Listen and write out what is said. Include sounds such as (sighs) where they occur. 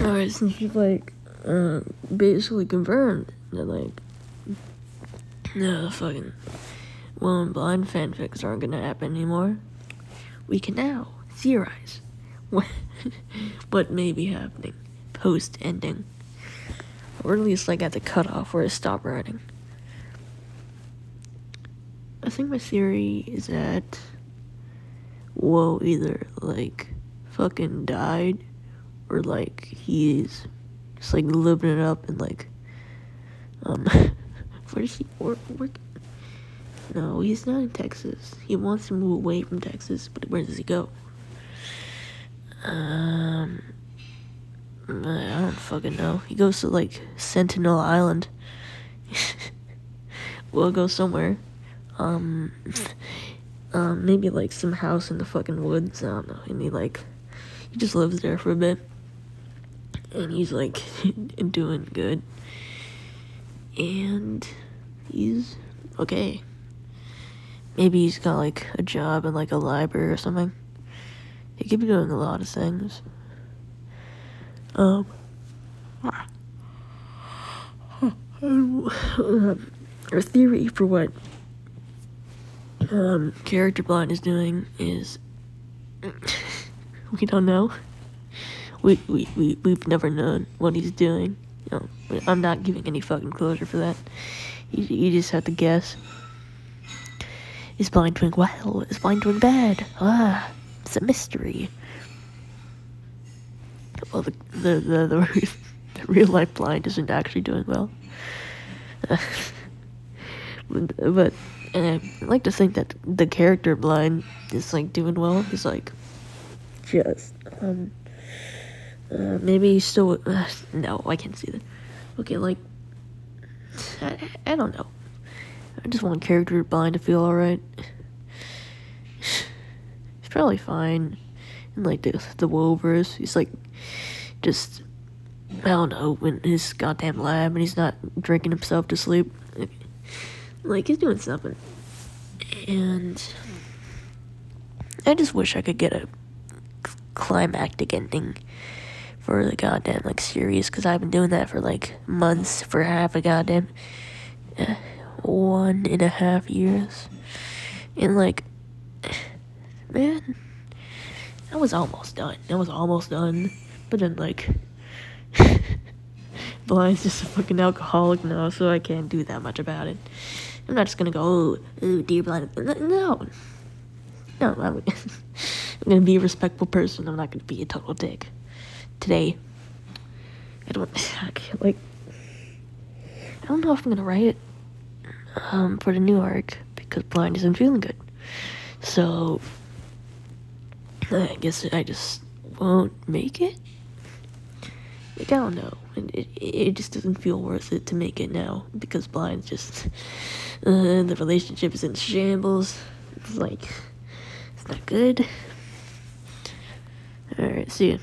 Alright, since you've like uh, basically confirmed that like no fucking Woe and blind fanfics aren't gonna happen anymore, we can now theorize what (laughs) what may be happening post ending. Or at least like at the cutoff where it stopped writing. I think my theory is that Woe either like fucking died or like he's just like living it up and like um (laughs) where does he work work? No he's not in texas. He wants to move away from texas but where does he go? Um i don't fucking know. He goes to like sentinel island. (laughs) We'll go somewhere. Um (laughs) um maybe like some house in the fucking woods. I don't know. And he like he just lives there for a bit and he's like (laughs) doing good. And he's okay. Maybe he's got like a job in like a library or something. He could be doing a lot of things. Um (sighs) our theory for what um character blind is doing is (laughs) we don't know we, we, we, we've never known what he's doing. You know, I'm not giving any fucking closure for that. You, you just have to guess. Is blind doing well? Is blind doing bad? Ah, it's a mystery. Well, the, the, the, the, (laughs) the real life blind isn't actually doing well. (laughs) but, but and I like to think that the character blind is like doing well. He's like just um uh, maybe still. Uh, no, I can't see that. Okay, like. I, I don't know. I just want character blind to feel alright. He's probably fine. And like the the Wovers, he's like just I don't know, in his goddamn lab and he's not drinking himself to sleep. Like he's doing something. And I just wish I could get a climactic ending for the goddamn like series because I've been doing that for like months for half a goddamn uh, one and a half years, and like (sighs) man, I was almost done. I was almost done, but then like. (laughs) Blind's just a fucking alcoholic now, so I can't do that much about it. I'm not just gonna go, oh, oh dear blind. No. No, I'm, (laughs) I'm gonna be a respectful person. I'm not gonna be a total dick today. I don't (sighs) like. I don't know if I'm gonna write it um, for the new arc because blind isn't feeling good. So I guess I just won't make it. Like I don't know. It, it, it just doesn't feel worth it to make it now because blind just (sighs) uh, the relationship is in shambles. It's like it's not good. All right, see you.